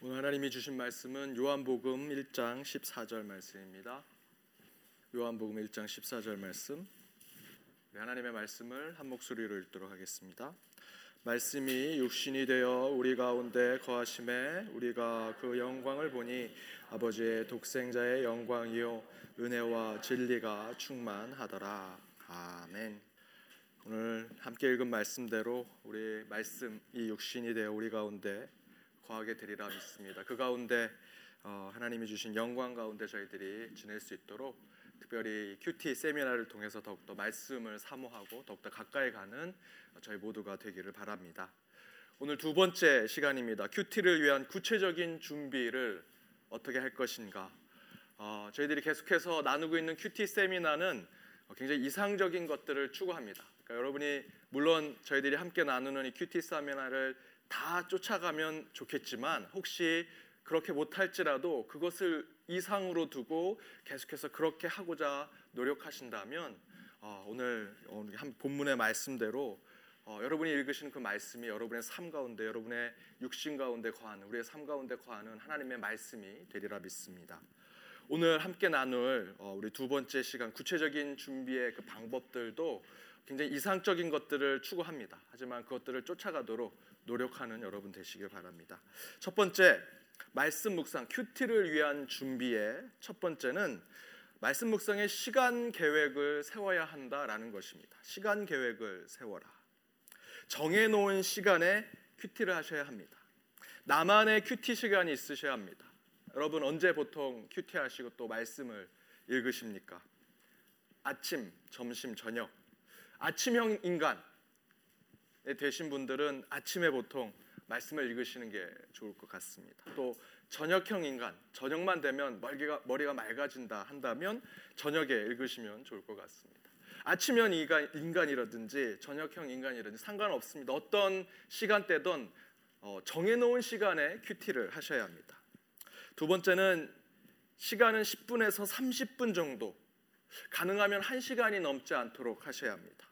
오늘 하나님이 주신 말씀은 요한복음 1장 14절 말씀입니다. 요한복음 1장 14절 말씀. 하나님의 말씀을 한 목소리로 읽도록 하겠습니다. 말씀이 육신이 되어 우리 가운데 거하심에 우리가 그 영광을 보니 아버지의 독생자의 영광이요 은혜와 진리가 충만하더라. 아멘. 오늘 함께 읽은 말씀대로 우리 말씀이 육신이 되어 우리 가운데 거하게 되리라 믿습니다. 그 가운데 어, 하나님이 주신 영광 가운데 저희들이 지낼 수 있도록 특별히 QT 세미나를 통해서 더욱더 말씀을 사모하고 더욱더 가까이 가는 저희 모두가 되기를 바랍니다. 오늘 두 번째 시간입니다. QT를 위한 구체적인 준비를 어떻게 할 것인가. 어, 저희들이 계속해서 나누고 있는 QT 세미나는 굉장히 이상적인 것들을 추구합니다. 그러니까 여러분이 물론 저희들이 함께 나누는 이 큐티 세미나를 다 쫓아가면 좋겠지만 혹시 그렇게 못할지라도 그것을 이상으로 두고 계속해서 그렇게 하고자 노력하신다면 어, 오늘 한 본문의 말씀대로 어, 여러분이 읽으시는 그 말씀이 여러분의 삶 가운데 여러분의 육신 가운데 거하는 우리의 삶 가운데 거하는 하나님의 말씀이 되리라 믿습니다. 오늘 함께 나눌 어, 우리 두 번째 시간 구체적인 준비의 그 방법들도 굉장히 이상적인 것들을 추구합니다. 하지만 그것들을 쫓아가도록 노력하는 여러분 되시길 바랍니다. 첫 번째 말씀 묵상 QT를 위한 준비의 첫 번째는 말씀 묵상의 시간 계획을 세워야 한다라는 것입니다. 시간 계획을 세워라. 정해 놓은 시간에 QT를 하셔야 합니다. 나만의 QT 시간이 있으셔야 합니다. 여러분 언제 보통 QT 하시고 또 말씀을 읽으십니까? 아침, 점심, 저녁. 아침형 인간 되신 분들은 아침에 보통 말씀을 읽으시는 게 좋을 것 같습니다. 또 저녁형 인간, 저녁만 되면 머리가, 머리가 맑아진다 한다면 저녁에 읽으시면 좋을 것 같습니다. 아침형 인간, 인간이라든지 저녁형 인간이라든지 상관없습니다. 어떤 시간대든 어, 정해놓은 시간에 큐티를 하셔야 합니다. 두 번째는 시간은 10분에서 30분 정도, 가능하면 1시간이 넘지 않도록 하셔야 합니다.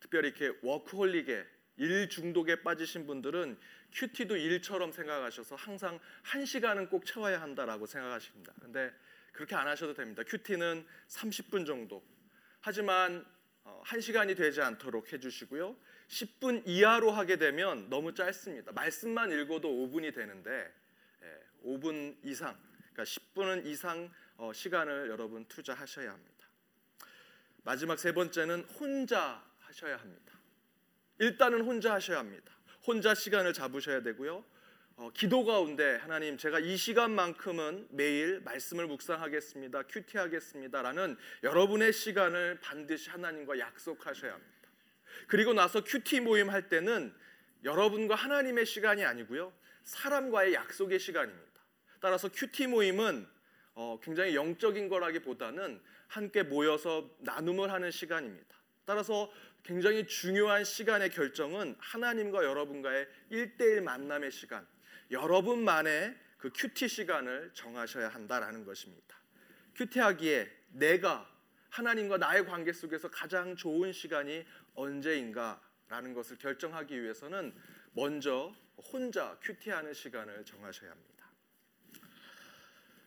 특별히 이렇게 워크홀릭에 일 중독에 빠지신 분들은 큐티도 일처럼 생각하셔서 항상 한 시간은 꼭 채워야 한다라고 생각하십니다. 근데 그렇게 안 하셔도 됩니다. 큐티는 30분 정도. 하지만 어, 한 시간이 되지 않도록 해주시고요. 10분 이하로 하게 되면 너무 짧습니다. 말씀만 읽어도 5분이 되는데 5분 예, 이상, 그러니까 10분 이상 어, 시간을 여러분 투자하셔야 합니다. 마지막 세 번째는 혼자 하셔야 합니다. 일단은 혼자 하셔야 합니다. 혼자 시간을 잡으셔야 되고요. 어, 기도 가운데 하나님 제가 이 시간만큼은 매일 말씀을 묵상하겠습니다. 큐티하겠습니다라는 여러분의 시간을 반드시 하나님과 약속하셔야 합니다. 그리고 나서 큐티 모임 할 때는 여러분과 하나님의 시간이 아니고요. 사람과의 약속의 시간입니다. 따라서 큐티 모임은 어, 굉장히 영적인 거라기보다는 함께 모여서 나눔을 하는 시간입니다. 따라서 굉장히 중요한 시간의 결정은 하나님과 여러분과의 일대일 만남의 시간, 여러분만의 그 큐티 시간을 정하셔야 한다라는 것입니다. 큐티하기에 내가 하나님과 나의 관계 속에서 가장 좋은 시간이 언제인가라는 것을 결정하기 위해서는 먼저 혼자 QT하는 시간을 정하셔야 합니다.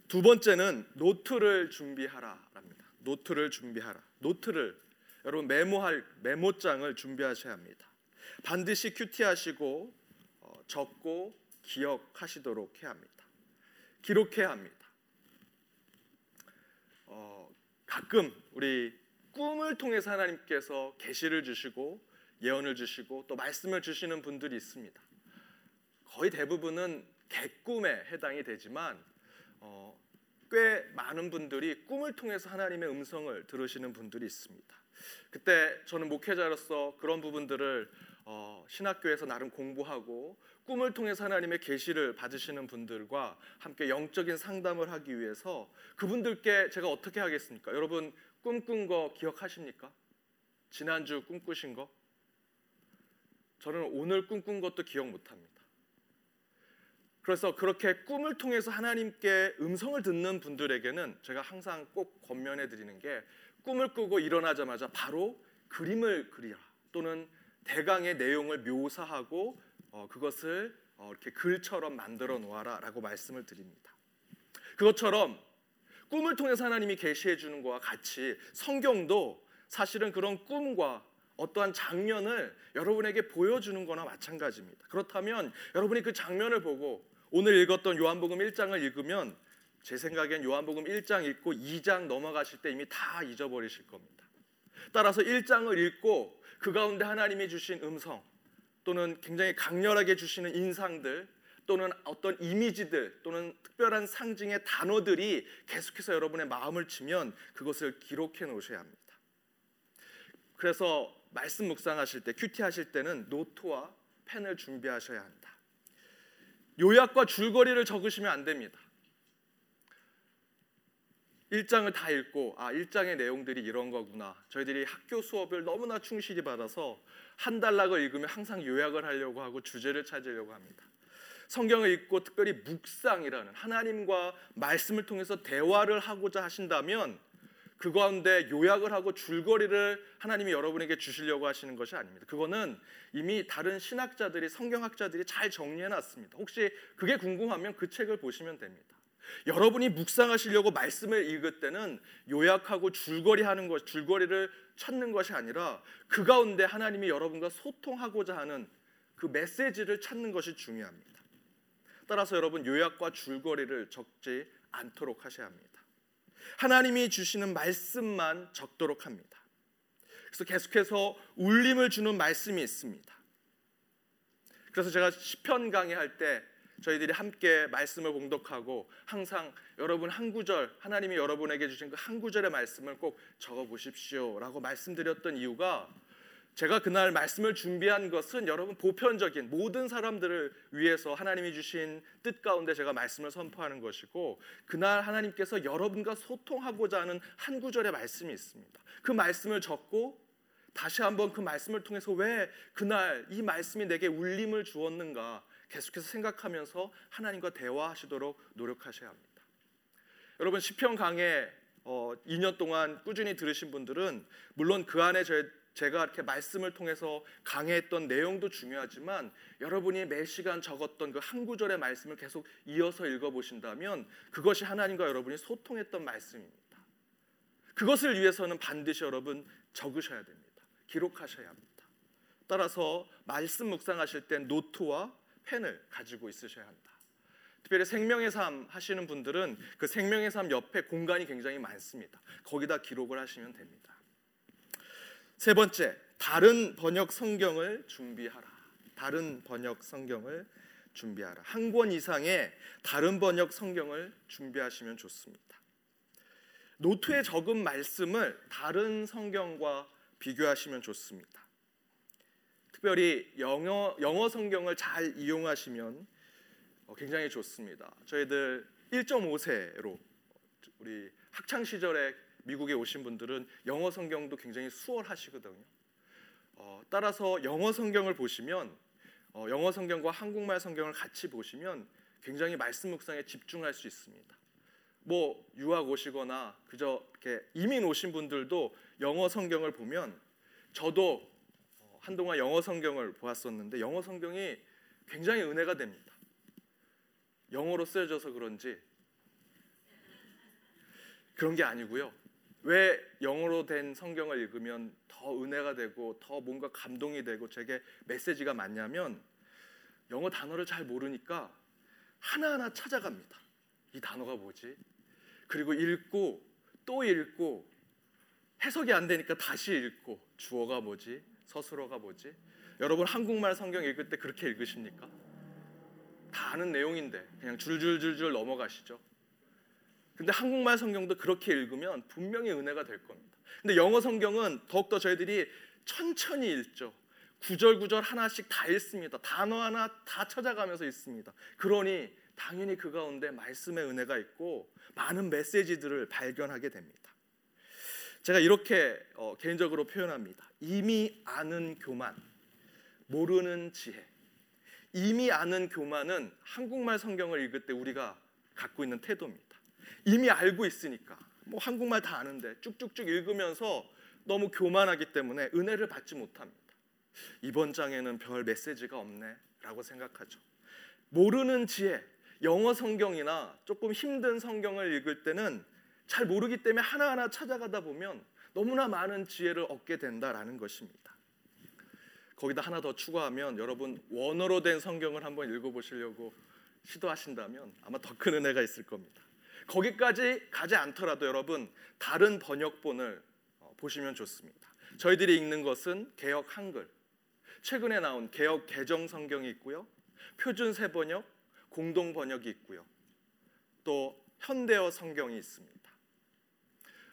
두 번째는 노트를 준비하라랍니다. 노트를 준비하라. 노트를 여러분 메모할 메모장을 준비하셔야 합니다. 반드시 QT하시고 어, 적고 기억하시도록 해야 합니다. 기록해야 합니다. 어, 가끔 우리 꿈을 통해서 하나님께서 계시를 주시고 예언을 주시고 또 말씀을 주시는 분들이 있습니다. 거의 대부분은 개꿈에 해당이 되지만 어, 꽤 많은 분들이 꿈을 통해서 하나님의 음성을 들으시는 분들이 있습니다. 그때 저는 목회자로서 그런 부분들을 어, 신학교에서 나름 공부하고 꿈을 통해서 하나님의 계시를 받으시는 분들과 함께 영적인 상담을 하기 위해서 그분들께 제가 어떻게 하겠습니까? 여러분 꿈꾼 거 기억하십니까? 지난주 꿈꾸신 거? 저는 오늘 꿈꾼 것도 기억 못 합니다. 그래서 그렇게 꿈을 통해서 하나님께 음성을 듣는 분들에게는 제가 항상 꼭 권면해 드리는 게 꿈을 꾸고 일어나자마자 바로 그림을 그리라 또는 대강의 내용을 묘사하고 어, 그것을 어, 이렇게 글처럼 만들어 놓아라라고 말씀을 드립니다. 그것처럼 꿈을 통해서 하나님이 계시해 주는 것과 같이 성경도 사실은 그런 꿈과 어떠한 장면을 여러분에게 보여주는 거나 마찬가지입니다. 그렇다면 여러분이 그 장면을 보고 오늘 읽었던 요한복음 1장을 읽으면 제 생각엔 요한복음 1장 읽고 2장 넘어가실 때 이미 다 잊어버리실 겁니다. 따라서 1장을 읽고 그 가운데 하나님이 주신 음성 또는 굉장히 강렬하게 주시는 인상들 또는 어떤 이미지들 또는 특별한 상징의 단어들이 계속해서 여러분의 마음을 치면 그것을 기록해 놓으셔야 합니다. 그래서 말씀 묵상하실 때 큐티 하실 때는 노트와 펜을 준비하셔야 한다. 요약과 줄거리를 적으시면 안 됩니다. 1장을 다 읽고 아 1장의 내용들이 이런 거구나. 저희들이 학교 수업을 너무나 충실히 받아서 한 단락을 읽으면 항상 요약을 하려고 하고 주제를 찾으려고 합니다. 성경을 읽고 특별히 묵상이라는 하나님과 말씀을 통해서 대화를 하고자 하신다면 그 가운데 요약을 하고 줄거리를 하나님이 여러분에게 주시려고 하시는 것이 아닙니다. 그거는 이미 다른 신학자들이 성경학자들이 잘 정리해 놨습니다. 혹시 그게 궁금하면 그 책을 보시면 됩니다. 여러분이 묵상하시려고 말씀을 읽을 때는 요약하고 줄거리 하는 것, 줄거리를 찾는 것이 아니라 그 가운데 하나님이 여러분과 소통하고자 하는 그 메시지를 찾는 것이 중요합니다. 따라서 여러분 요약과 줄거리를 적지 않도록 하셔야 합니다. 하나님이 주시는 말씀만 적도록 합니다. 그래서 계속해서 울림을 주는 말씀이 있습니다. 그래서 제가 시편 강의할 때 저희들이 함께 말씀을 봉독하고 항상 여러분 한 구절 하나님이 여러분에게 주신 그 한 구절의 말씀을 꼭 적어 보십시오라고 말씀드렸던 이유가 제가 그날 말씀을 준비한 것은 여러분 보편적인 모든 사람들을 위해서 하나님이 주신 뜻 가운데 제가 말씀을 선포하는 것이고 그날 하나님께서 여러분과 소통하고자 하는 한 구절의 말씀이 있습니다. 그 말씀을 적고 다시 한번 그 말씀을 통해서 왜 그날 이 말씀이 내게 울림을 주었는가 계속해서 생각하면서 하나님과 대화하시도록 노력하셔야 합니다. 여러분 시편 강의 어, 2년 동안 꾸준히 들으신 분들은 물론 그 안에 저 제가 이렇게 말씀을 통해서 강해했던 내용도 중요하지만 여러분이 매 시간 적었던 그 한 구절의 말씀을 계속 이어서 읽어 보신다면 그것이 하나님과 여러분이 소통했던 말씀입니다. 그것을 위해서는 반드시 여러분 적으셔야 됩니다. 기록하셔야 합니다. 따라서 말씀 묵상하실 때 노트와 펜을 가지고 있으셔야 한다. 특별히 생명의 삶 하시는 분들은 그 생명의 삶 옆에 공간이 굉장히 많습니다. 거기다 기록을 하시면 됩니다. 세 번째, 다른 번역 성경을 준비하라. 다른 번역 성경을 준비하라. 한 권 이상의 다른 번역 성경을 준비하시면 좋습니다. 노트에 적은 말씀을 다른 성경과 비교하시면 좋습니다. 특별히 영어 영어 성경을 잘 이용하시면 어, 굉장히 좋습니다. 저희들 1.5세로 우리 학창 시절에 미국에 오신 분들은 영어 성경도 굉장히 수월하시거든요. 어, 따라서 영어 성경을 보시면 어, 영어 성경과 한국말 성경을 같이 보시면 굉장히 말씀 묵상에 집중할 수 있습니다. 뭐 유학 오시거나 그저 이민 오신 분들도 영어 성경을 보면 저도 어, 한동안 영어 성경을 보았었는데 영어 성경이 굉장히 은혜가 됩니다. 영어로 쓰여져서 그런지 그런 게 아니고요. 왜 영어로 된 성경을 읽으면 더 은혜가 되고 더 뭔가 감동이 되고 제게 메시지가 많냐면 영어 단어를 잘 모르니까 하나하나 찾아갑니다. 이 단어가 뭐지? 그리고 읽고 또 읽고 해석이 안 되니까 다시 읽고 주어가 뭐지? 서술어가 뭐지? 여러분 한국말 성경 읽을 때 그렇게 읽으십니까? 다 아는 내용인데 그냥 줄줄줄줄 넘어가시죠. 근데 한국말 성경도 그렇게 읽으면 분명히 은혜가 될 겁니다. 근데 영어 성경은 더욱더 저희들이 천천히 읽죠. 구절 구절 하나씩 다 읽습니다. 단어 하나 다 찾아가면서 읽습니다. 그러니 당연히 그 가운데 말씀의 은혜가 있고 많은 메시지들을 발견하게 됩니다. 제가 이렇게 어, 개인적으로 표현합니다. 이미 아는 교만, 모르는 지혜. 이미 아는 교만은 한국말 성경을 읽을 때 우리가 갖고 있는 태도입니다. 이미 알고 있으니까 뭐 한국말 다 아는데 쭉쭉쭉 읽으면서 너무 교만하기 때문에 은혜를 받지 못합니다. 이번 장에는 별 메시지가 없네라고 생각하죠. 모르는 지혜, 영어 성경이나 조금 힘든 성경을 읽을 때는 잘 모르기 때문에 하나하나 찾아가다 보면 너무나 많은 지혜를 얻게 된다라는 것입니다. 거기다 하나 더 추가하면 여러분 원어로 된 성경을 한번 읽어보시려고 시도하신다면 아마 더 큰 은혜가 있을 겁니다. 거기까지 가지 않더라도 여러분 다른 번역본을 어, 보시면 좋습니다. 저희들이 읽는 것은 개역 한글, 최근에 나온 개역 개정 성경이 있고요, 표준 세 번역, 공동 번역이 있고요, 또 현대어 성경이 있습니다.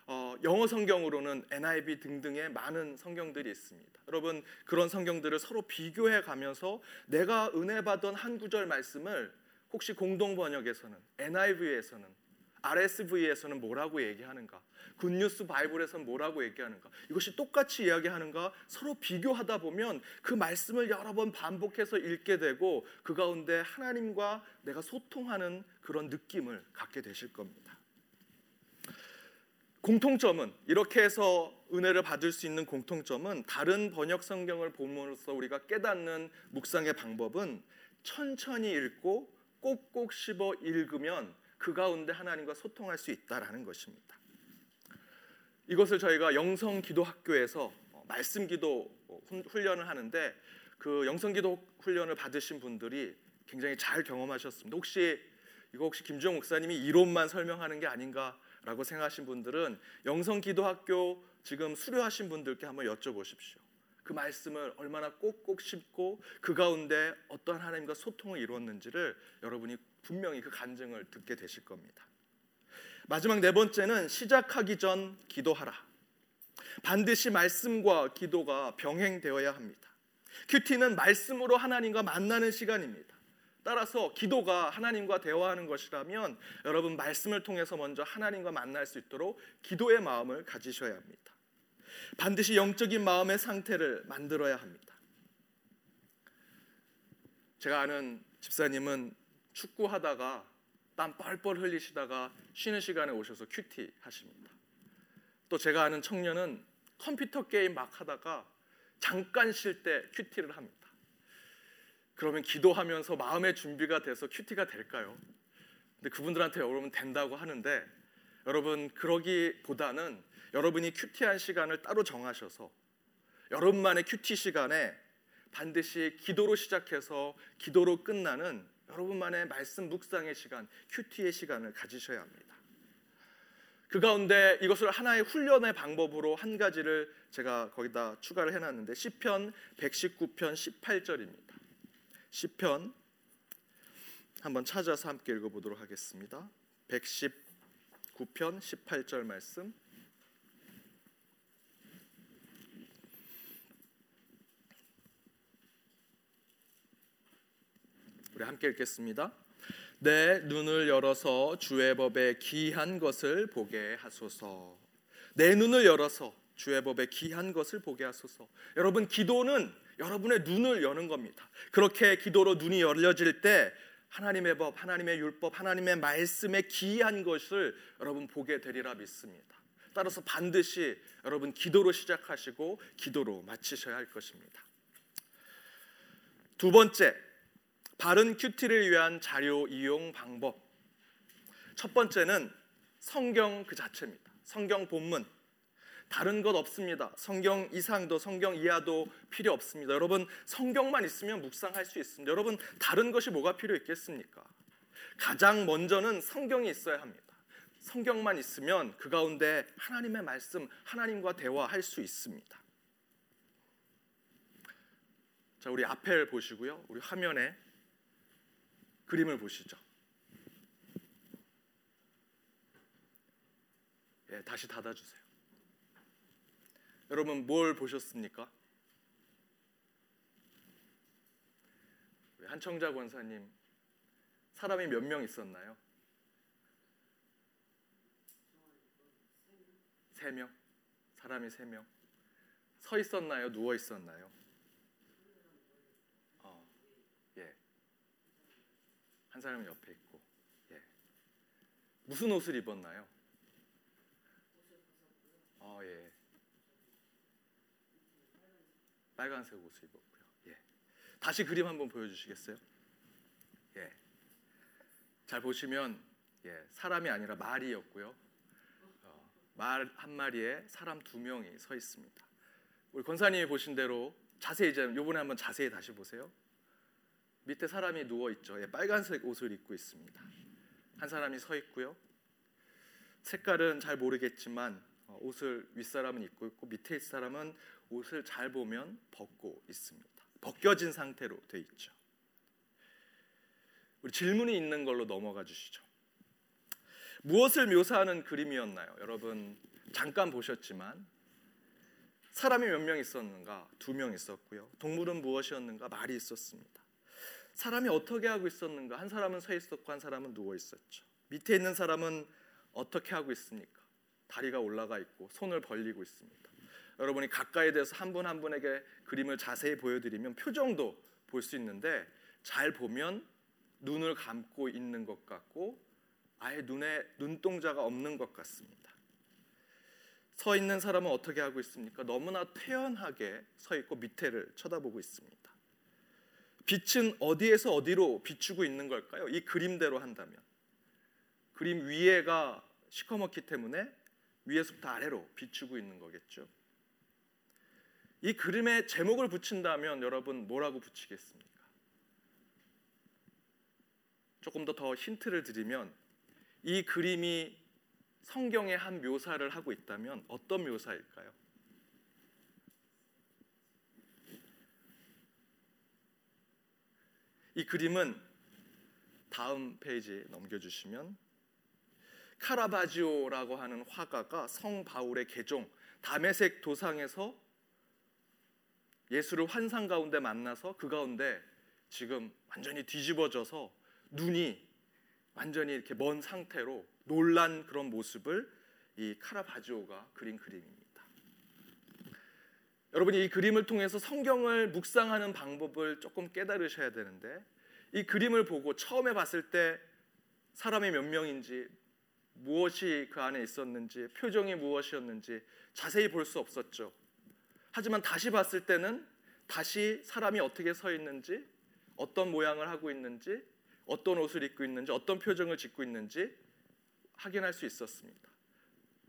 어, 영어 성경으로는 NIV 등등의 많은 성경들이 있습니다. 여러분 그런 성경들을 서로 비교해 가면서 내가 은혜 받은 한 구절 말씀을 혹시 공동 번역에서는 NIV에서는 RSV에서는 뭐라고 얘기하는가? 굿뉴스 바이블에서는 뭐라고 얘기하는가? 이것이 똑같이 이야기하는가? 서로 비교하다 보면 그 말씀을 여러 번 반복해서 읽게 되고 그 가운데 하나님과 내가 소통하는 그런 느낌을 갖게 되실 겁니다. 공통점은 이렇게 해서 은혜를 받을 수 있는 공통점은 다른 번역 성경을 보면서 우리가 깨닫는 묵상의 방법은 천천히 읽고 꼭꼭 씹어 읽으면 그 가운데 하나님과 소통할 수 있다라는 것입니다. 이것을 저희가 영성 기도 학교에서 어, 말씀 기도 훈련을 하는데 그 영성 기도 훈련을 받으신 분들이 굉장히 잘 경험하셨습니다. 혹시 이거 혹시 김주영 목사님이 이론만 설명하는 게 아닌가 라고 생각하신 분들은 영성 기도학교 지금 수료하신 분들께 한번 여쭤보십시오. 그 말씀을 얼마나 꼭꼭 씹고 그 가운데 어떠한 하나님과 소통을 이루었는지를 여러분이 분명히 그 간증을 듣게 되실 겁니다. 마지막 네 번째는 시작하기 전 기도하라. 반드시 말씀과 기도가 병행되어야 합니다. 큐티는 말씀으로 하나님과 만나는 시간입니다. 따라서 기도가 하나님과 대화하는 것이라면 여러분 말씀을 통해서 먼저 하나님과 만날 수 있도록 기도의 마음을 가지셔야 합니다. 반드시 영적인 마음의 상태를 만들어야 합니다. 제가 아는 집사님은 축구하다가 땀 뻘뻘 흘리시다가 쉬는 시간에 오셔서 큐티 하십니다. 또 제가 아는 청년은 컴퓨터 게임 막 하다가 잠깐 쉴 때 QT를 합니다. 그러면 기도하면서 마음의 준비가 돼서 QT가 될까요? 근데 그분들한테 여러분 된다고 하는데 여러분 그러기보다는 여러분이 QT한 시간을 따로 정하셔서 여러분만의 QT 시간에 반드시 기도로 시작해서 기도로 끝나는 여러분만의 말씀 묵상의 시간, QT의 시간을 가지셔야 합니다. 그 가운데 이것을 하나의 훈련의 방법으로 한 가지를 제가 거기다 추가를 해놨는데 시편 119편 18절입니다. 시편 한번 찾아서 함께 읽어보도록 하겠습니다. 119편 18절 말씀. 우리 함께 읽겠습니다. 내 눈을 열어서 주의 법에 기한 것을 보게 하소서. 내 눈을 열어서 주의 법에 기한 것을 보게 하소서. 여러분 기도는 여러분의 눈을 여는 겁니다. 그렇게 기도로 눈이 열려질 때 하나님의 법, 하나님의 율법, 하나님의 말씀에 기이한 것을 여러분 보게 되리라 믿습니다. 따라서 반드시 여러분 기도로 시작하시고 기도로 마치셔야 할 것입니다. 두 번째, 바른 큐티를 위한 자료 이용 방법. 첫 번째는 성경 그 자체입니다. 성경 본문. 다른 것 없습니다. 성경 이상도 성경 이하도 필요 없습니다. 여러분 성경만 있으면 묵상할 수 있습니다. 여러분 다른 것이 뭐가 필요 있겠습니까? 가장 먼저는 성경이 있어야 합니다. 성경만 있으면 그 가운데 하나님의 말씀, 하나님과 대화할 수 있습니다. 자, 우리 앞에 보시고요. 우리 화면에 그림을 보시죠. 예, 다시 닫아 주세요. 여러분 뭘 보셨습니까? 한청자 권사님 사람이 몇 명 있었나요? 세 명. 사람이 세 명. 서 있었나요? 누워 있었나요? 어, 예. 한 사람은 옆에 있고, 예. 무슨 옷을 입었나요? 어, 예. 빨간색 옷을 입었고요. 예. 다시 그림 한번 보여주시겠어요? 예. 잘 보시면 예, 사람이 아니라 말이었고요. 어, 말한 마리에 사람 두 명이 서 있습니다. 우리 권사님이 보신 대로 자세히 이제 요번에 한번 자세히 다시 보세요. 밑에 사람이 누워 있죠. 예, 빨간색 옷을 입고 있습니다. 한 사람이 서 있고요. 색깔은 잘 모르겠지만 어, 옷을 윗사람은 입고 있고 밑에 사람은 옷을 잘 보면 벗고 있습니다. 벗겨진 상태로 돼 있죠. 우리 질문이 있는 걸로 넘어가 주시죠. 무엇을 묘사하는 그림이었나요? 여러분 잠깐 보셨지만 사람이 몇 명 있었는가? 두 명 있었고요. 동물은 무엇이었는가? 말이 있었습니다. 사람이 어떻게 하고 있었는가? 한 사람은 서 있었고 한 사람은 누워 있었죠. 밑에 있는 사람은 어떻게 하고 있습니까? 다리가 올라가 있고 손을 벌리고 있습니다. 여러분이 가까이 대서 한 분 한 분에게 그림을 자세히 보여드리면 표정도 볼 수 있는데 잘 보면 눈을 감고 있는 것 같고 아예 눈에 눈동자가 없는 것 같습니다. 서 있는 사람은 어떻게 하고 있습니까? 너무나 태연하게 서 있고 밑에를 쳐다보고 있습니다. 빛은 어디에서 어디로 비추고 있는 걸까요? 이 그림대로 한다면 그림 위에가 시커멓기 때문에 위에서부터 아래로 비추고 있는 거겠죠. 이 그림에 제목을 붙인다면 여러분 뭐라고 붙이겠습니까? 조금 더 더 힌트를 드리면 이 그림이 성경의 한 묘사를 하고 있다면 어떤 묘사일까요? 이 그림은 다음 페이지 넘겨주시면 카라바지오라고 하는 화가가 성 바울의 개종 담에색 도상에서 예수를 환상 가운데 만나서 그 가운데 지금 완전히 뒤집어져서 눈이 완전히 이렇게 먼 상태로 놀란 그런 모습을 이 카라바지오가 그린 그림입니다. 여러분이 이 그림을 통해서 성경을 묵상하는 방법을 조금 깨달으셔야 되는데 이 그림을 보고 처음에 봤을 때 사람이 몇 명인지 무엇이 그 안에 있었는지 표정이 무엇이었는지 자세히 볼 수 없었죠. 하지만 다시 봤을 때는 다시 사람이 어떻게 서 있는지 어떤 모양을 하고 있는지 어떤 옷을 입고 있는지 어떤 표정을 짓고 있는지 확인할 수 있었습니다.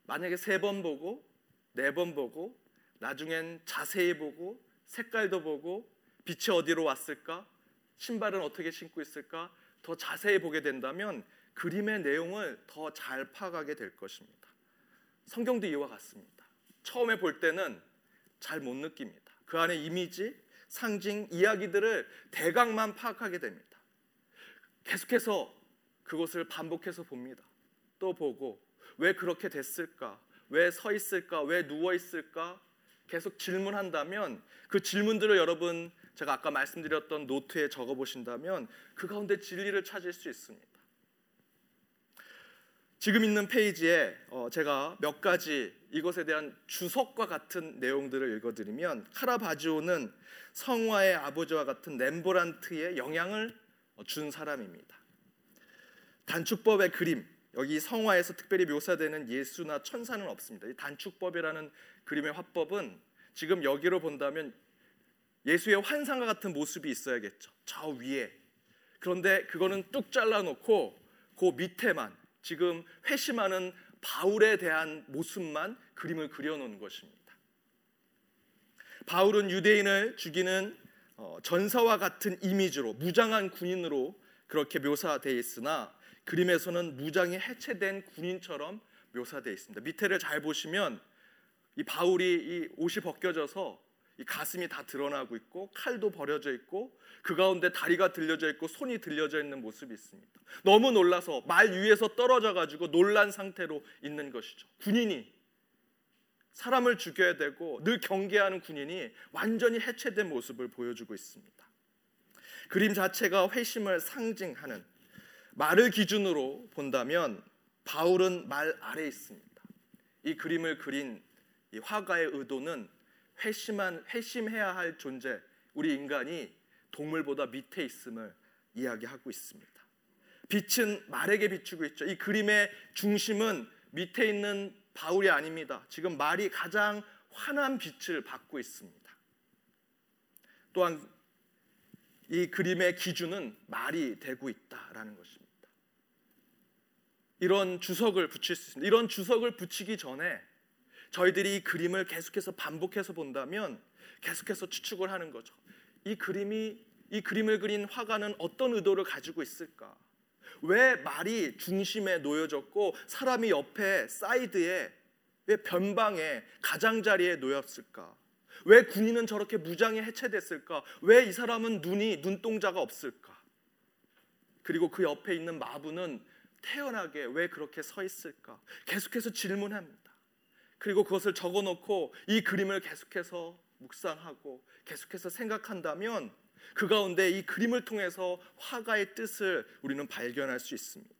만약에 세 번 보고 네 번 보고 나중엔 자세히 보고 색깔도 보고 빛이 어디로 왔을까 신발은 어떻게 신고 있을까 더 자세히 보게 된다면 그림의 내용을 더 잘 파악하게 될 것입니다. 성경도 이와 같습니다. 처음에 볼 때는 잘 못 느낍니다. 그 안에 이미지, 상징, 이야기들을 대강만 파악하게 됩니다. 계속해서 그것을 반복해서 봅니다. 또 보고 왜 그렇게 됐을까? 왜 서 있을까? 왜 누워 있을까? 계속 질문한다면 그 질문들을 여러분 제가 아까 말씀드렸던 노트에 적어 보신다면 그 가운데 진리를 찾을 수 있습니다. 지금 있는 페이지에 어, 제가 몇 가지 이것에 대한 주석과 같은 내용들을 읽어드리면 카라바지오는 성화의 아버지와 같은 렘보란트의 영향을 준 사람입니다. 단축법의 그림 여기 성화에서 특별히 묘사되는 예수나 천사는 없습니다. 이 단축법이라는 그림의 화법은 지금 여기로 본다면 예수의 환상과 같은 모습이 있어야겠죠. 저 위에. 그런데 그거는 뚝 잘라놓고 그 밑에만 지금 회심하는 바울에 대한 모습만 그림을 그려놓은 것입니다. 바울은 유대인을 죽이는 어, 전사와 같은 이미지로 무장한 군인으로 그렇게 묘사되어 있으나 그림에서는 무장이 해체된 군인처럼 묘사되어 있습니다. 밑에를 잘 보시면 이 바울이 이 옷이 벗겨져서 이 가슴이 다 드러나고 있고 칼도 버려져 있고 그 가운데 다리가 들려져 있고 손이 들려져 있는 모습이 있습니다. 너무 놀라서 말 위에서 떨어져 가지고 놀란 상태로 있는 것이죠. 군인이 사람을 죽여야 되고 늘 경계하는 군인이 완전히 해체된 모습을 보여주고 있습니다. 그림 자체가 회심을 상징하는 말을 기준으로 본다면 바울은 말 아래에 있습니다. 이 그림을 그린 이 화가의 의도는 회심한 회심해야 할 존재 우리 인간이 동물보다 밑에 있음을 이야기하고 있습니다. 빛은 말에게 비추고 있죠. 이 그림의 중심은 밑에 있는 바울이 아닙니다. 지금 말이 가장 환한 빛을 받고 있습니다. 또한 이 그림의 기준은 말이 되고 있다라는 것입니다. 이런 주석을 붙일 수 있습니다. 이런 주석을 붙이기 전에 저희들이 이 그림을 계속해서 반복해서 본다면 계속해서 추측을 하는 거죠. 이 그림이 이 그림을 그린 화가는 어떤 의도를 가지고 있을까? 왜 말이 중심에 놓여졌고 사람이 옆에 사이드에 왜 변방에 가장자리에 놓였을까? 왜 군인은 저렇게 무장에 해체됐을까? 왜 이 사람은 눈이 눈동자가 없을까? 그리고 그 옆에 있는 마부는 태연하게 왜 그렇게 서 있을까? 계속해서 질문합니다. 그리고 그것을 적어 놓고 이 그림을 계속해서 묵상하고 계속해서 생각한다면 그 가운데 이 그림을 통해서 화가의 뜻을 우리는 발견할 수 있습니다.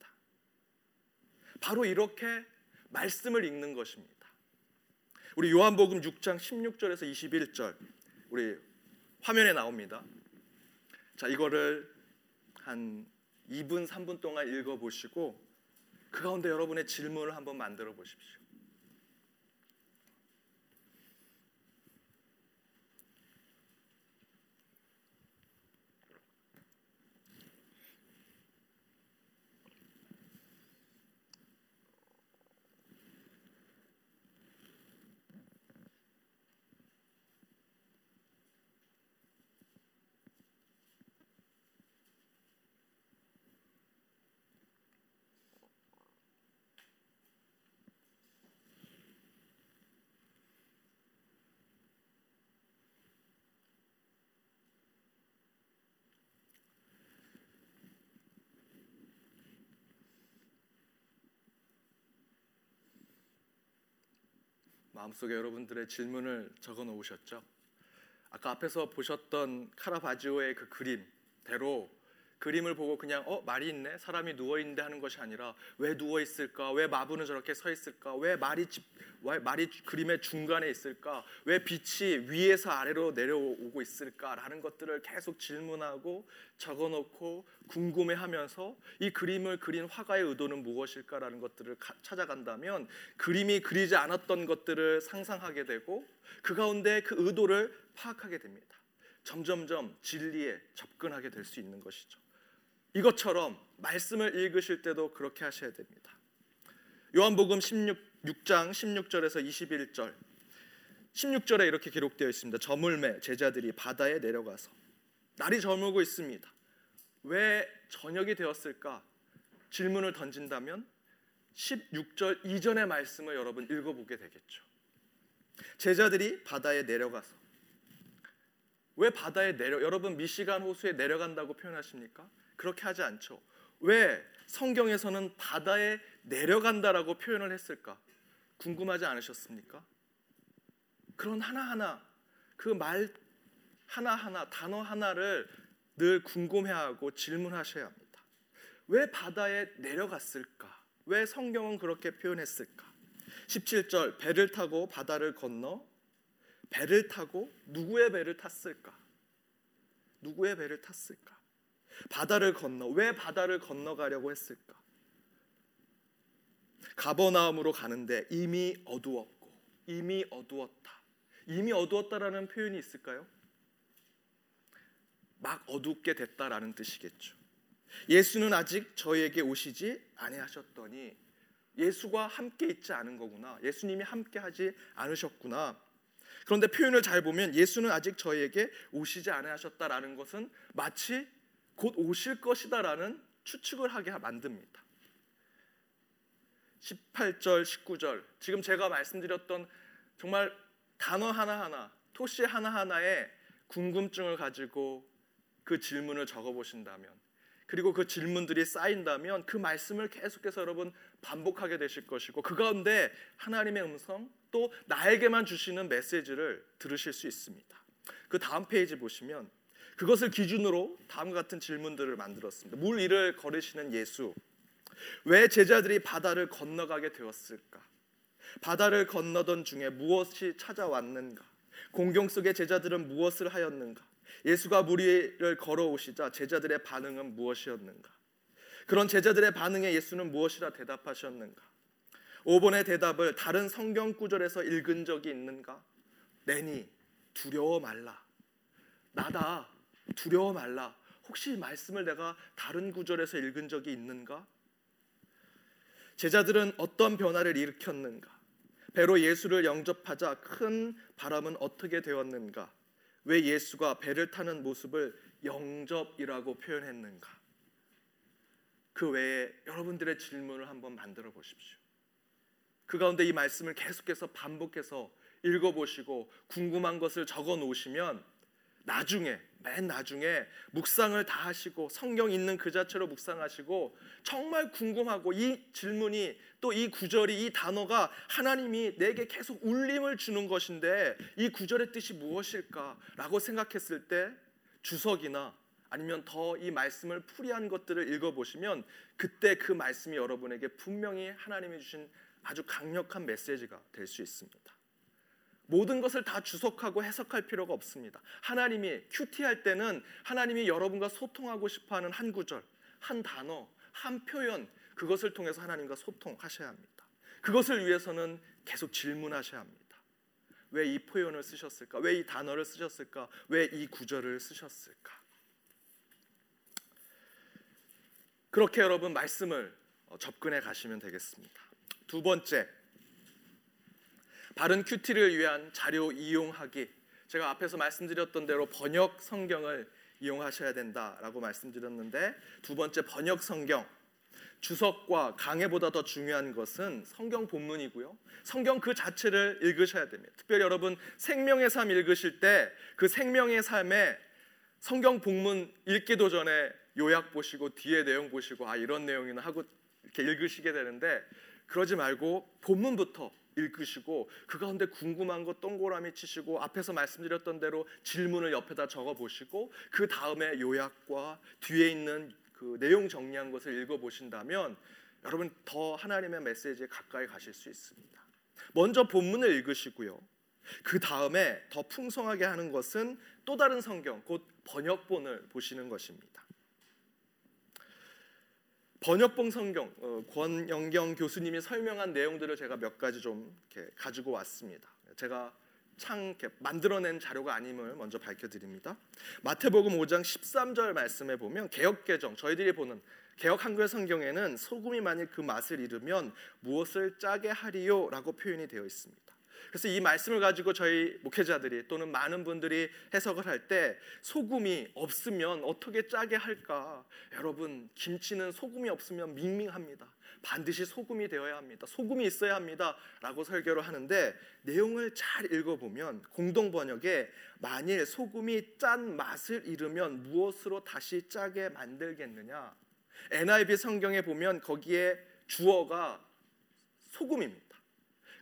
바로 이렇게 말씀을 읽는 것입니다. 우리 요한복음 6장 16절에서 21절 우리 화면에 나옵니다. 자, 이거를 한 2분 3분 동안 읽어 보시고 그 가운데 여러분의 질문을 한번 만들어 보십시오. 마음속에 여러분들의 질문을 적어 놓으셨죠? 아까 앞에서 보셨던 카라바지오의 그 그림대로 그림을 보고 그냥 어 말이 있네? 사람이 누워 있는데 하는 것이 아니라 왜 누워 있을까? 왜 마부는 저렇게 서 있을까? 왜 말이 집, 왜 말이 그림의 중간에 있을까? 왜 빛이 위에서 아래로 내려오고 있을까라는 것들을 계속 질문하고 적어놓고 궁금해하면서 이 그림을 그린 화가의 의도는 무엇일까라는 것들을 가, 찾아간다면 그림이 그리지 않았던 것들을 상상하게 되고 그 가운데 그 의도를 파악하게 됩니다. 점점점 진리에 접근하게 될 수 있는 것이죠. 이것처럼 말씀을 읽으실 때도 그렇게 하셔야 됩니다. 요한복음 16, 6장 16절에서 21절 16절에 이렇게 기록되어 있습니다. 저물매 제자들이 바다에 내려가서 날이 저물고 있습니다. 왜 저녁이 되었을까? 질문을 던진다면 16절 이전의 말씀을 여러분 읽어보게 되겠죠. 제자들이 바다에 내려가서 왜 바다에 내려 여러분 미시간 호수에 내려간다고 표현하십니까? 그렇게 하지 않죠. 왜 성경에서는 바다에 내려간다라고 표현을 했을까? 궁금하지 않으셨습니까? 그런 하나하나 그 말 하나하나 단어 하나를 늘 궁금해하고 질문하셔야 합니다. 왜 바다에 내려갔을까? 왜 성경은 그렇게 표현했을까? 17절 배를 타고 바다를 건너 배를 타고 누구의 배를 탔을까? 누구의 배를 탔을까? 바다를 건너 왜 바다를 건너가려고 했을까? 가버나움으로 가는데 이미 어두웠고 이미 어두웠다. 이미 어두웠다라는 표현이 있을까요? 막 어둡게 됐다라는 뜻이겠죠. 예수는 아직 저희에게 오시지 아니하셨더니 예수가 함께 있지 않은 거구나. 예수님이 함께 하지 않으셨구나. 그런데 표현을 잘 보면 예수는 아직 저희에게 오시지 않으셨다라는 것은 마치 곧 오실 것이다라는 추측을 하게 만듭니다. 18절, 19절. 지금 제가 말씀드렸던 정말 단어 하나하나, 토시 하나하나에 궁금증을 가지고 그 질문을 적어 보신다면 그리고 그 질문들이 쌓인다면 그 말씀을 계속해서 여러분 반복하게 되실 것이고 그 가운데 하나님의 음성 또 나에게만 주시는 메시지를 들으실 수 있습니다. 그 다음 페이지 보시면 그것을 기준으로 다음과 같은 질문들을 만들었습니다. 물 위를 걸으시는 예수. 왜 제자들이 바다를 건너가게 되었을까? 바다를 건너던 중에 무엇이 찾아왔는가? 공경 속의 제자들은 무엇을 하였는가? 예수가 물 위를 걸어오시자 제자들의 반응은 무엇이었는가? 그런 제자들의 반응에 예수는 무엇이라 대답하셨는가? 5번의 대답을 다른 성경 구절에서 읽은 적이 있는가? 내니 두려워 말라. 나다. 두려워 말라. 혹시 말씀을 내가 다른 구절에서 읽은 적이 있는가? 제자들은 어떤 변화를 일으켰는가? 배로 예수를 영접하자 큰 바람은 어떻게 되었는가? 왜 예수가 배를 타는 모습을 영접이라고 표현했는가? 그 외에 여러분들의 질문을 한번 만들어 보십시오. 그 가운데 이 말씀을 계속해서 반복해서 읽어보시고 궁금한 것을 적어 놓으시면 나중에 맨 나중에 묵상을 다 하시고 성경 있는 그 자체로 묵상하시고 정말 궁금하고 이 질문이 또 이 구절이 이 단어가 하나님이 내게 계속 울림을 주는 것인데 이 구절의 뜻이 무엇일까라고 생각했을 때 주석이나 아니면 더 이 말씀을 풀이한 것들을 읽어보시면 그때 그 말씀이 여러분에게 분명히 하나님이 주신 아주 강력한 메시지가 될 수 있습니다. 모든 것을 다 주석하고 해석할 필요가 없습니다. 하나님이 큐티할 때는 하나님이 여러분과 소통하고 싶어하는 한 구절, 한 단어, 한 표현 그것을 통해서 하나님과 소통하셔야 합니다. 그것을 위해서는 계속 질문하셔야 합니다. 왜 이 표현을 쓰셨을까? 왜 이 단어를 쓰셨을까? 왜 이 구절을 쓰셨을까? 그렇게 여러분 말씀을 접근해 가시면 되겠습니다. 두 번째 바른 큐티를 위한 자료 이용하기. 제가 앞에서 말씀드렸던 대로 번역 성경을 이용하셔야 된다라고 말씀드렸는데 두 번째 번역 성경 주석과 강해보다 더 중요한 것은 성경 본문이고요. 성경 그 자체를 읽으셔야 됩니다. 특별히 여러분 생명의 삶 읽으실 때 그 생명의 삶에 성경 본문 읽기도 전에 요약 보시고 뒤에 내용 보시고 아 이런 내용이나 하고 이렇게 읽으시게 되는데 그러지 말고 본문부터 읽으시고 그 가운데 궁금한 거 동그라미 치시고 앞에서 말씀드렸던 대로 질문을 옆에다 적어 보시고 그 다음에 요약과 뒤에 있는 그 내용 정리한 것을 읽어 보신다면 여러분 더 하나님의 메시지에 가까이 가실 수 있습니다. 먼저 본문을 읽으시고요. 그 다음에 더 풍성하게 하는 것은 또 다른 성경 곧 번역본을 보시는 것입니다. 번역본 성경 어, 권영경 교수님이 설명한 내용들을 제가 몇 가지 좀 이렇게 가지고 왔습니다. 제가 창 만들어낸 자료가 아님을 먼저 밝혀드립니다. 마태복음 5장 13절 말씀에 보면 개혁개정 저희들이 보는 개혁 한글 성경에는 소금이 만일 그 맛을 잃으면 무엇을 짜게 하리요라고 표현이 되어 있습니다. 그래서 이 말씀을 가지고 저희 목회자들이 또는 많은 분들이 해석을 할 때 소금이 없으면 어떻게 짜게 할까? 여러분 김치는 소금이 없으면 밍밍합니다. 반드시 소금이 되어야 합니다. 소금이 있어야 합니다라고 설교를 하는데 내용을 잘 읽어 보면 공동 번역에 만일 소금이 짠 맛을 잃으면 무엇으로 다시 짜게 만들겠느냐? NIV 성경에 보면 거기에 주어가 소금입니다.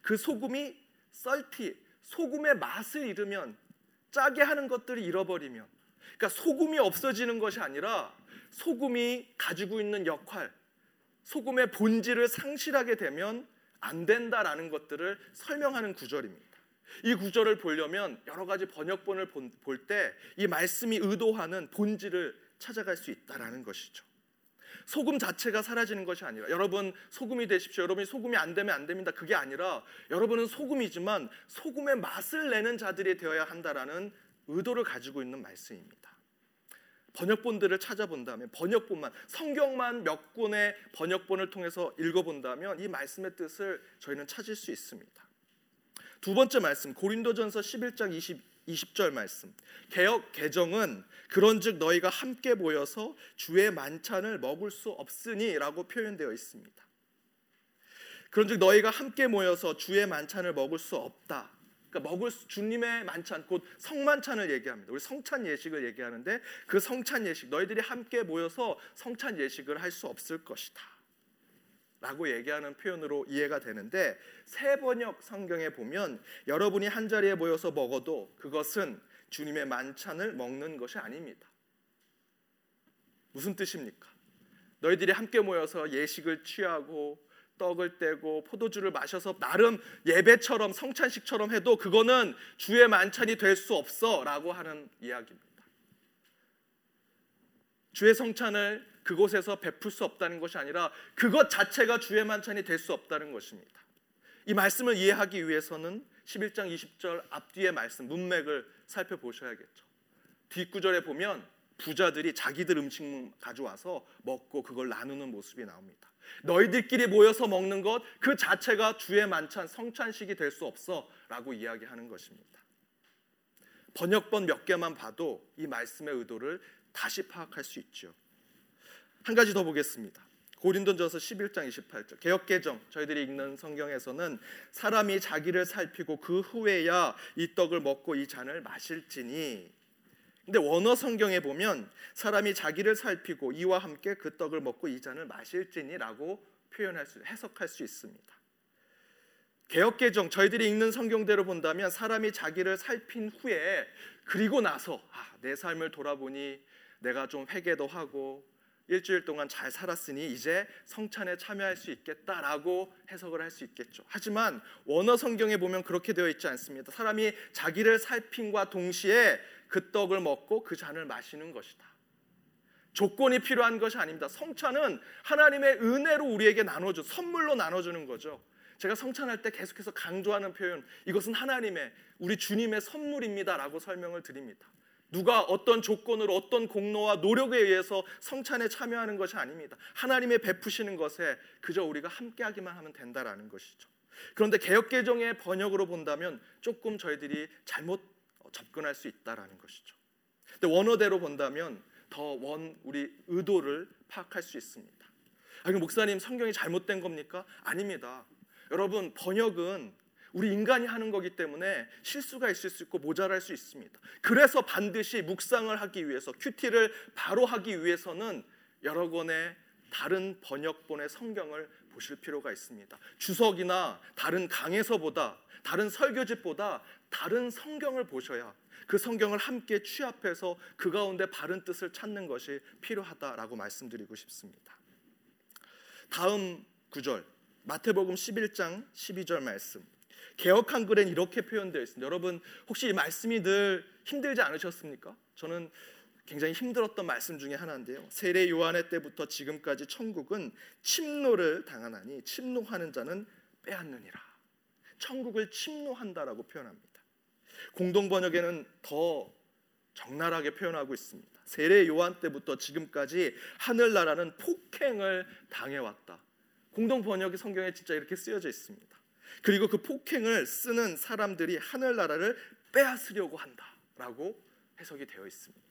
그 소금이 썰티 소금의 맛을 잃으면 짜게 하는 것들을 잃어버리면 그러니까 소금이 없어지는 것이 아니라 소금이 가지고 있는 역할 소금의 본질을 상실하게 되면 안 된다라는 것들을 설명하는 구절입니다. 이 구절을 보려면 여러 가지 번역본을 볼 때 이 말씀이 의도하는 본질을 찾아갈 수 있다라는 것이죠. 소금 자체가 사라지는 것이 아니라 여러분 소금이 되십시오. 여러분이 소금이 안 되면 안 됩니다. 그게 아니라 여러분은 소금이지만 소금의 맛을 내는 자들이 되어야 한다라는 의도를 가지고 있는 말씀입니다. 번역본들을 찾아본다면 번역본만 성경만 몇 권의 번역본을 통해서 읽어본다면 이 말씀의 뜻을 저희는 찾을 수 있습니다. 두 번째 말씀 고린도전서 11장 20 20절 말씀. 개혁 개정은 그런즉 너희가 함께 모여서 주의 만찬을 먹을 수 없으니라고 표현되어 있습니다. 그런즉 너희가 함께 모여서 주의 만찬을 먹을 수 없다. 그러니까 먹을 수, 주님의 만찬 곧 성만찬을 얘기합니다. 우리 성찬 예식을 얘기하는데 그 성찬 예식 너희들이 함께 모여서 성찬 예식을 할 수 없을 것이다. 라고 얘기하는 표현으로 이해가 되는데 새 번역 성경에 보면 여러분이 한 자리에 모여서 먹어도 그것은 주님의 만찬을 먹는 것이 아닙니다. 무슨 뜻입니까? 너희들이 함께 모여서 예식을 취하고 떡을 떼고 포도주를 마셔서 나름 예배처럼 성찬식처럼 해도 그거는 주의 만찬이 될 수 없어라고 하는 이야기입니다. 주의 성찬을 그곳에서 베풀 수 없다는 것이 아니라 그것 자체가 주의 만찬이 될 수 없다는 것입니다. 이 말씀을 이해하기 위해서는 11장 20절 앞뒤의 말씀 문맥을 살펴보셔야겠죠. 뒷구절에 보면 부자들이 자기들 음식 가져와서 먹고 그걸 나누는 모습이 나옵니다. 너희들끼리 모여서 먹는 것 그 자체가 주의 만찬 성찬식이 될 수 없어라고 이야기하는 것입니다. 번역본 몇 개만 봐도 이 말씀의 의도를 다시 파악할 수 있죠. 한 가지 더 보겠습니다. 고린도전서 11장 28절 개역 개정 저희들이 읽는 성경에서는 사람이 자기를 살피고 그 후에야 이 떡을 먹고 이 잔을 마실지니 근데 원어 성경에 보면 사람이 자기를 살피고 이와 함께 그 떡을 먹고 이 잔을 마실지니라고 표현할 수 해석할 수 있습니다. 개역 개정 저희들이 읽는 성경대로 본다면 사람이 자기를 살핀 후에 그리고 나서 아, 내 삶을 돌아보니 내가 좀 회개도 하고 일주일 동안 잘 살았으니 이제 성찬에 참여할 수 있겠다라고 해석을 할 수 있겠죠. 하지만 원어 성경에 보면 그렇게 되어 있지 않습니다. 사람이 자기를 살핀과 동시에 그 떡을 먹고 그 잔을 마시는 것이다. 조건이 필요한 것이 아닙니다. 성찬은 하나님의 은혜로 우리에게 나눠줘 선물로 나눠주는 거죠. 제가 성찬할 때 계속해서 강조하는 표현 이것은 하나님의 우리 주님의 선물입니다라고 설명을 드립니다. 누가 어떤 조건으로 어떤 공로와 노력에 의해서 성찬에 참여하는 것이 아닙니다. 하나님의 베푸시는 것에 그저 우리가 함께하기만 하면 된다라는 것이죠. 그런데 개혁 개정의 번역으로 본다면 조금 저희들이 잘못 접근할 수 있다라는 것이죠. 근데 원어대로 본다면 더 원 우리 의도를 파악할 수 있습니다. 아, 목사님 성경이 잘못된 겁니까? 아닙니다. 여러분 번역은 우리 인간이 하는 거기 때문에 실수가 있을 수 있고 모자랄 수 있습니다. 그래서 반드시 묵상을 하기 위해서 큐티를 바로 하기 위해서는 여러 권의 다른 번역본의 성경을 보실 필요가 있습니다. 주석이나 다른 강에서보다 다른 설교집보다 다른 성경을 보셔야 그 성경을 함께 취합해서 그 가운데 바른 뜻을 찾는 것이 필요하다라고 말씀드리고 싶습니다. 다음 구절 마태복음 11장 12절 말씀. 개혁 한글엔 이렇게 표현되어 있습니다. 여러분 혹시 이 말씀이 늘 힘들지 않으셨습니까? 저는 굉장히 힘들었던 말씀 중에 하나인데요. 세례 요한의 때부터 지금까지 천국은 침노를 당하나니 침노하는 자는 빼앗느니라. 천국을 침노한다라고 표현합니다. 공동 번역에는 더 적나라하게 표현하고 있습니다. 세례 요한 때부터 지금까지 하늘나라는 폭행을 당해왔다. 공동 번역의 성경에 진짜 이렇게 쓰여져 있습니다. 그리고 그 폭행을 쓰는 사람들이 하늘나라를 빼앗으려고 한다라고 해석이 되어 있습니다.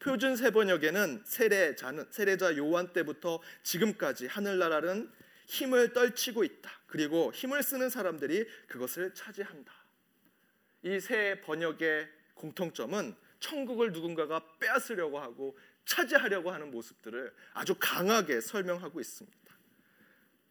표준 세번역에는 세례자는 세례자 요한 때부터 지금까지 하늘나라는 힘을 떨치고 있다. 그리고 힘을 쓰는 사람들이 그것을 차지한다. 이 세 번역의 공통점은 천국을 누군가가 빼앗으려고 하고 차지하려고 하는 모습들을 아주 강하게 설명하고 있습니다.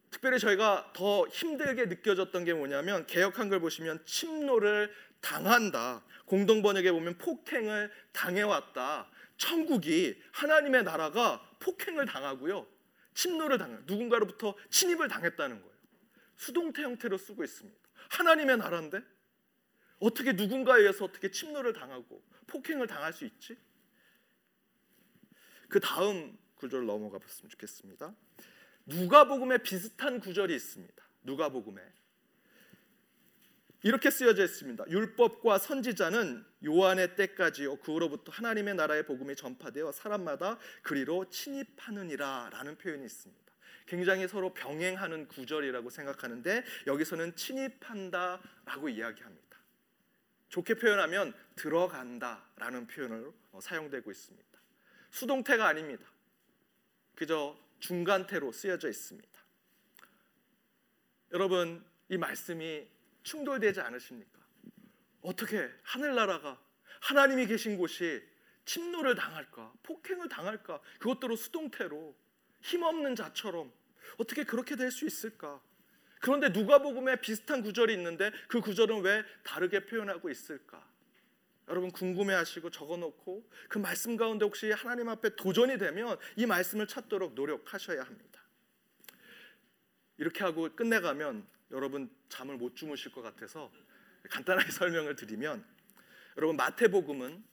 특별히 저희가 더 힘들게 느껴졌던 게 뭐냐면 개혁 한글 보시면 침노를 당한다. 공동 번역에 보면 폭행을 당해왔다. 천국이 하나님의 나라가 폭행을 당하고요. 침노를 당 누군가로부터 침입을 당했다는 거예요. 수동태 형태로 쓰고 있습니다. 하나님의 나라인데 어떻게 누군가에 의해서 어떻게 침노를 당하고 폭행을 당할 수 있지? 그 다음 구절 넘어가 봤으면 좋겠습니다. 누가복음에 비슷한 구절이 있습니다. 누가복음에 이렇게 쓰여져 있습니다. 율법과 선지자는 요한의 때까지요. 그 후로부터 하나님의 나라의 복음이 전파되어 사람마다 그리로 침입하느니라라는 표현이 있습니다. 굉장히 서로 병행하는 구절이라고 생각하는데 여기서는 침입한다라고 이야기합니다. 좋게 표현하면 들어간다라는 표현으로 사용되고 있습니다. 수동태가 아닙니다. 그저 중간태로 쓰여져 있습니다. 여러분 이 말씀이 충돌되지 않으십니까? 어떻게 하늘나라가 하나님이 계신 곳이 침노를 당할까? 폭행을 당할까? 그것대로 수동태로 힘없는 자처럼 어떻게 그렇게 될 수 있을까? 그런데 누가복음에 비슷한 구절이 있는데 그 구절은 왜 다르게 표현하고 있을까? 여러분 궁금해하시고 적어놓고 그 말씀 가운데 혹시 하나님 앞에 도전이 되면 이 말씀을 찾도록 노력하셔야 합니다. 이렇게 하고 끝내가면 여러분 잠을 못 주무실 것 같아서 간단하게 설명을 드리면 여러분 마태복음은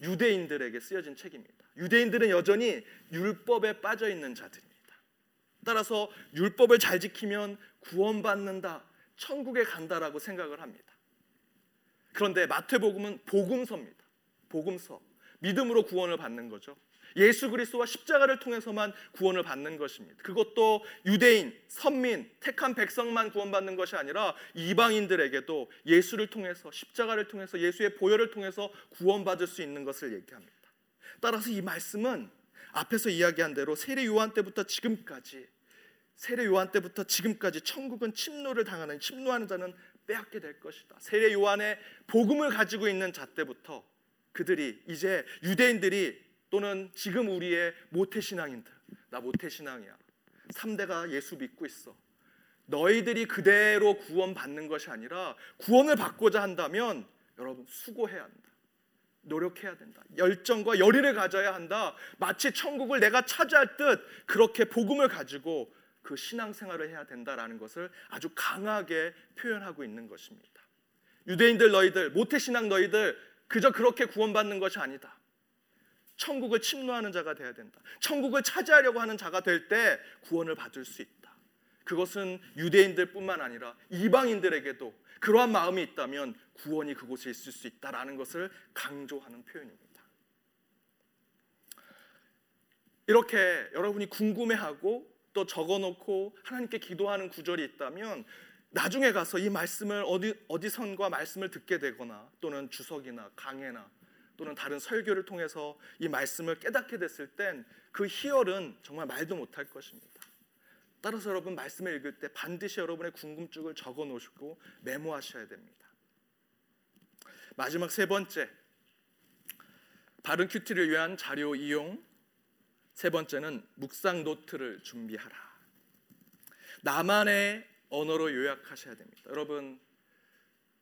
유대인들에게 쓰여진 책입니다. 유대인들은 여전히 율법에 빠져 있는 자들입니다. 따라서 율법을 잘 지키면 구원받는다, 천국에 간다라고 생각을 합니다. 그런데 마태복음은 복음서입니다. 복음서. 믿음으로 구원을 받는 거죠. 예수 그리스도와 십자가를 통해서만 구원을 받는 것입니다. 그것도 유대인, 선민, 택한 백성만 구원받는 것이 아니라 이방인들에게도 예수를 통해서 십자가를 통해서 예수의 보혈을 통해서 구원받을 수 있는 것을 얘기합니다. 따라서 이 말씀은 앞에서 이야기한 대로 세례 요한 때부터 지금까지 세례 요한 때부터 지금까지 천국은 침노를 당하는 침노하는 자는 빼앗게 될 것이다. 세례 요한의 복음을 가지고 있는 자 때부터 그들이 이제 유대인들이 또는 지금 우리의 모태 신앙인들 나 모태 신앙이야. 3대가 예수 믿고 있어. 너희들이 그대로 구원받는 것이 아니라 구원을 받고자 한다면 여러분 수고해야 한다. 노력해야 된다. 열정과 열의를 가져야 한다. 마치 천국을 내가 차지할 듯 그렇게 복음을 가지고 그 신앙생활을 해야 된다라는 것을 아주 강하게 표현하고 있는 것입니다. 유대인들 너희들 모태 신앙 너희들 그저 그렇게 구원받는 것이 아니다. 천국을 침노하는 자가 되어야 된다. 천국을 차지하려고 하는 자가 될 때 구원을 받을 수 있다. 그것은 유대인들뿐만 아니라 이방인들에게도 그러한 마음이 있다면 구원이 그곳에 있을 수 있다라는 것을 강조하는 표현입니다. 이렇게 여러분이 궁금해하고 또 적어놓고 하나님께 기도하는 구절이 있다면 나중에 가서 이 말씀을 어디 어디선가 말씀을 듣게 되거나 또는 주석이나 강해나 또는 다른 설교를 통해서 이 말씀을 깨닫게 됐을 땐 그 희열은 정말 말도 못할 것입니다. 따라서 여러분 말씀을 읽을 때 반드시 여러분의 궁금증을 적어 놓으시고 메모하셔야 됩니다. 마지막 세 번째 바른 큐티를 위한 자료 이용 세 번째는 묵상 노트를 준비하라. 나만의 언어로 요약하셔야 됩니다. 여러분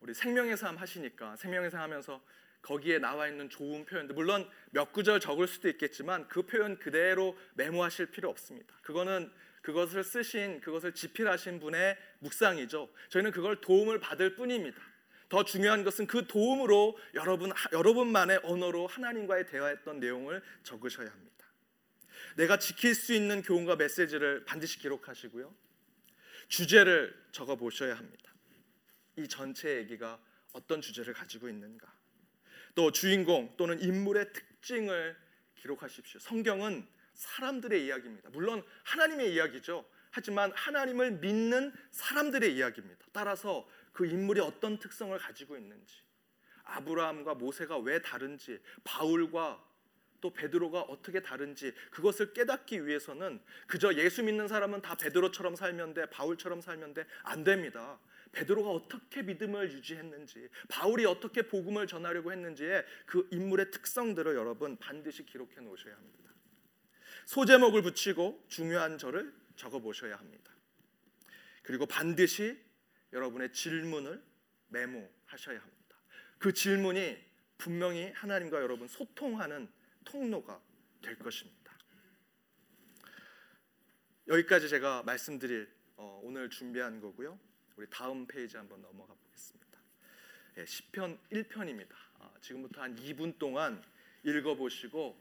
우리 생명의 삶 하시니까 생명의 삶 하면서 거기에 나와 있는 좋은 표현들 물론 몇 구절 적을 수도 있겠지만 그 표현 그대로 메모하실 필요 없습니다. 그거는 그것을 쓰신 그것을 집필하신 분의 묵상이죠. 저희는 그걸 도움을 받을 뿐입니다. 더 중요한 것은 그 도움으로 여러분 여러분만의 언어로 하나님과의 대화했던 내용을 적으셔야 합니다. 내가 지킬 수 있는 교훈과 메시지를 반드시 기록하시고요. 주제를 적어 보셔야 합니다. 이 전체 얘기가 어떤 주제를 가지고 있는가? 또 주인공 또는 인물의 특징을 기록하십시오. 성경은 사람들의 이야기입니다. 물론 하나님의 이야기죠. 하지만 하나님을 믿는 사람들의 이야기입니다. 따라서 그 인물이 어떤 특성을 가지고 있는지, 아브라함과 모세가 왜 다른지, 바울과 또 베드로가 어떻게 다른지 그것을 깨닫기 위해서는 그저 예수 믿는 사람은 다 베드로처럼 살면 돼, 바울처럼 살면 돼, 안 됩니다. 베드로가 어떻게 믿음을 유지했는지, 바울이 어떻게 복음을 전하려고 했는지의 그 인물의 특성들을 여러분 반드시 기록해 놓으셔야 합니다. 소제목을 붙이고 중요한 절을 적어 보셔야 합니다. 그리고 반드시 여러분의 질문을 메모하셔야 합니다. 그 질문이 분명히 하나님과 여러분 소통하는 통로가 될 것입니다. 여기까지 제가 말씀드릴 어, 오늘 준비한 거고요. 우리 다음 페이지 한번 넘어가 보겠습니다. 예, 시편 1편입니다. 아, 지금부터 한 2분 동안 읽어보시고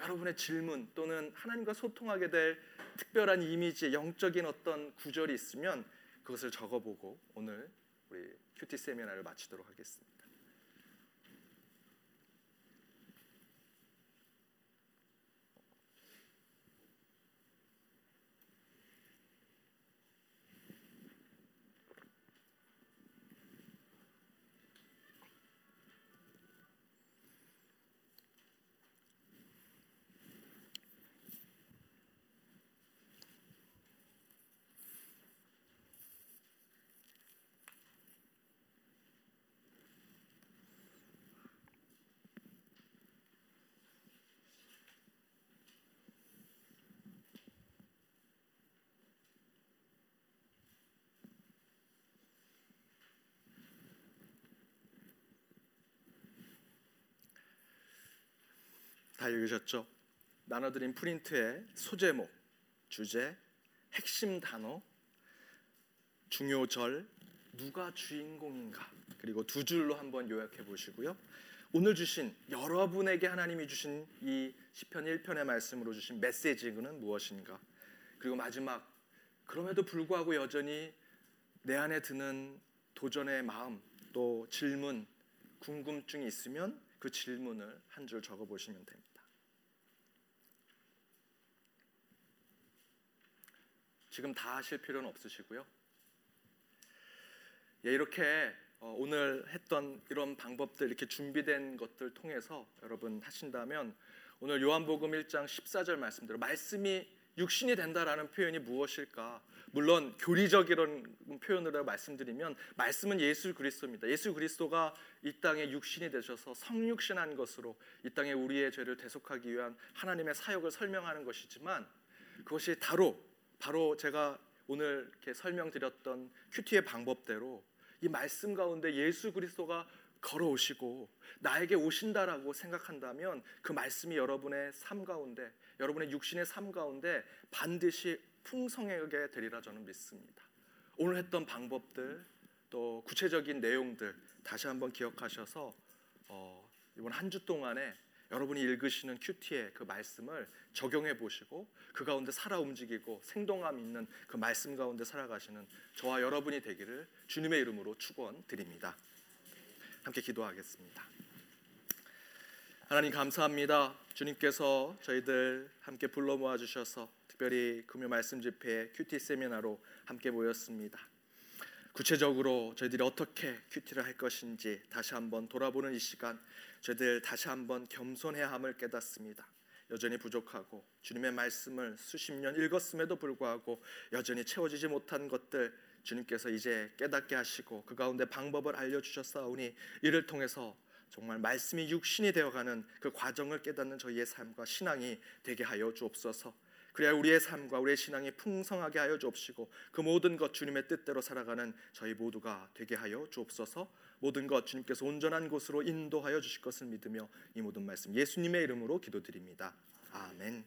여러분의 질문 또는 하나님과 소통하게 될 특별한 이미지, 영적인 어떤 구절이 있으면 그것을 적어보고 오늘 우리 큐티 세미나를 마치도록 하겠습니다. 다 읽으셨죠? 나눠드린 프린트의 소제목, 주제, 핵심 단어, 중요 절, 누가 주인공인가 그리고 두 줄로 한번 요약해 보시고요. 오늘 주신 여러분에게 하나님이 주신 이 시편 1편의 말씀으로 주신 메시지는 무엇인가? 그리고 마지막 그럼에도 불구하고 여전히 내 안에 드는 도전의 마음 또 질문 궁금증이 있으면 그 질문을 한 줄 적어 보시면 됩니다. 지금 다 하실 필요는 없으시고요. 예, 이렇게 어, 오늘 했던 이런 방법들 이렇게 준비된 것들 통해서 여러분 하신다면 오늘 요한복음 1장 14절 말씀대로 말씀이 육신이 된다라는 표현이 무엇일까? 물론 교리적이런 표현으로 말씀드리면 말씀은 예수 그리스도입니다. 예수 그리스도가 이 땅에 육신이 되셔서 성육신한 것으로 이 땅에 우리의 죄를 대속하기 위한 하나님의 사역을 설명하는 것이지만 그것이 바로 바로 제가 오늘 이렇게 설명드렸던 큐티의 방법대로 이 말씀 가운데 예수 그리스도가 걸어오시고 나에게 오신다라고 생각한다면 그 말씀이 여러분의 삶 가운데 여러분의 육신의 삶 가운데 반드시 풍성하게 되리라 저는 믿습니다. 오늘 했던 방법들 또 구체적인 내용들 다시 한번 기억하셔서 어, 이번 한 주 동안에 여러분이 읽으시는 큐티의 그 말씀을 적용해 보시고 그 가운데 살아 움직이고 생동감 있는 그 말씀 가운데 살아가시는 저와 여러분이 되기를 주님의 이름으로 축원드립니다. 함께 기도하겠습니다. 하나님 감사합니다. 주님께서 저희들 함께 불러 모아 주셔서 특별히 금요 말씀 집회 큐티 세미나로 함께 모였습니다. 구체적으로 저희들이 어떻게 큐티를 할 것인지 다시 한번 돌아보는 이 시간 저희들 다시 한번 겸손해야 함을 깨닫습니다. 여전히 부족하고 주님의 말씀을 수십 년 읽었음에도 불구하고 여전히 채워지지 못한 것들 주님께서 이제 깨닫게 하시고 그 가운데 방법을 알려 주셨사오니 이를 통해서 정말 말씀이 육신이 되어가는 그 과정을 깨닫는 저희의 삶과 신앙이 되게 하여 주옵소서. 그래야 우리의 삶과 우리의 신앙이 풍성하게 하여 주옵시고 그 모든 것 주님의 뜻대로 살아가는 저희 모두가 되게 하여 주옵소서. 모든 것 주님께서 온전한 곳으로 인도하여 주실 것을 믿으며 이 모든 말씀 예수님의 이름으로 기도드립니다. 아멘.